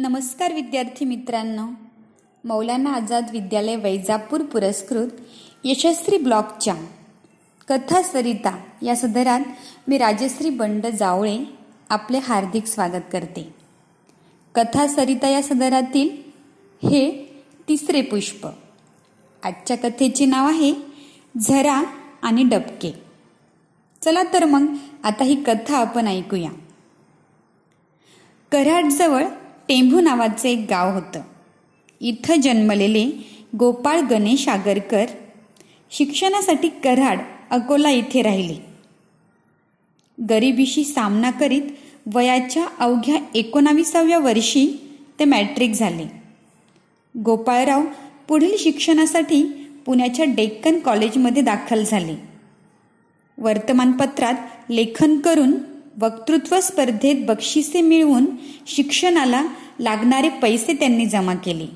नमस्कार विद्यार्थी मित्रांनो. मौलाना आझाद विद्यालय वैजापूर पुरस्कृत यशस्वी ब्लॉकच्या कथा सरिता या सदरात मी राजश्री बंड जावळे आपले हार्दिक स्वागत करते. कथा सरिता या सदरातील हे तिसरे पुष्प. आजच्या कथेचे नाव आहे झरा आणि डबके. चला तर मग आता ही कथा आपण ऐकूया. कराडजवळ टेंभू नावाचं एक गाव होतं. इथं जन्मलेले गोपाळ गणेश आगरकर शिक्षणासाठी कराड अकोला इथे राहिले. गरिबीशी सामना करीत वयाच्या अवघ्या एकोणाविसाव्या वर्षी ते मॅट्रिक झाले. गोपाळराव पुढील शिक्षणासाठी पुण्याच्या डेक्कन कॉलेजमध्ये दाखल झाले. वर्तमानपत्रात लेखन करून वक्तृत्व स्पर्धेत बक्षिसे मिळवून शिक्षणाला लागणारे पैसे त्यांनी जमा केले.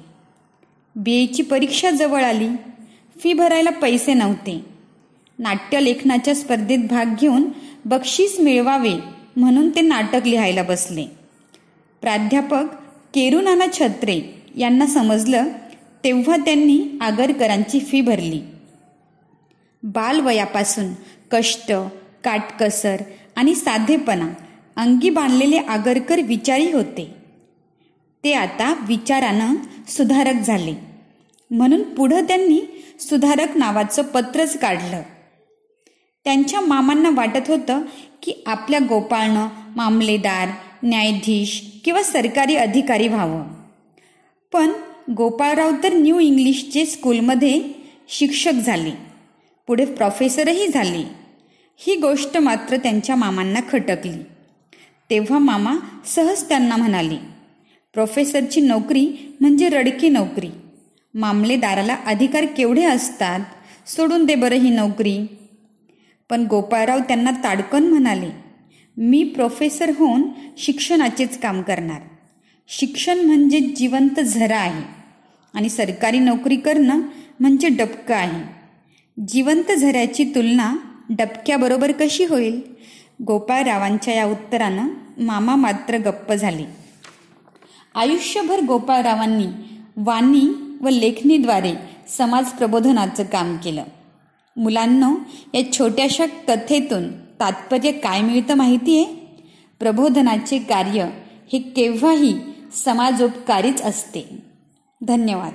बी एची परीक्षा जवळ आली. फी भरायला पैसे नव्हते. नाट्यलेखनाच्या स्पर्धेत भाग घेऊन बक्षीस मिळवावे म्हणून ते नाटक लिहायला बसले. प्राध्यापक केरुनाना छत्रे यांना समजलं तेव्हा त्यांनी आगरकरांची फी भरली. बालवयापासून कष्ट काटकसर आणि साधेपणा. अंगी बांधलेले आगरकर विचारी होते. ते आता विचारानं सुधारक झाले. म्हणून पुढं त्यांनी सुधारक नावाचं पत्रच काढलं. त्यांच्या मामांना वाटत होतं की आपल्या गोपाळनं मामलेदार न्यायाधीश किंवा सरकारी अधिकारी व्हावं. पण गोपाळराव तर न्यू इंग्लिशचे स्कूलमध्ये शिक्षक झाले. पुढे प्रोफेसरही झाले. ही गोष्ट मात्र त्यांच्या मामांना खटकली. तेव्हा मामा सहज त्यांना म्हणाले प्रोफेसरची नोकरी म्हणजे रडकी नोकरी. मामलेदाराला अधिकार केवढे असतात? सोडून दे बरं ही नोकरी. पण गोपाळराव त्यांना ताडकन म्हणाले मी प्रोफेसर होऊन शिक्षणाचेच काम करणार. शिक्षण म्हणजे जिवंत झरा आहे आणि सरकारी नोकरी करणं म्हणजे डबकं आहे. जिवंत झऱ्याची तुलना डबक्याबरोबर कशी होईल? गोपाळरावांच्या या उत्तरानं मामा मात्र गप्प झाले. आयुष्यभर गोपाळरावांनी वाणी व लेखणीद्वारे समाज प्रबोधनाचं काम केलं. मुलांनो या छोट्याशा कथेतून तात्पर्य काय मिळतं माहिती आहे प्रबोधनाचे कार्य हे केव्हाही समाजोपकारीच असते. धन्यवाद.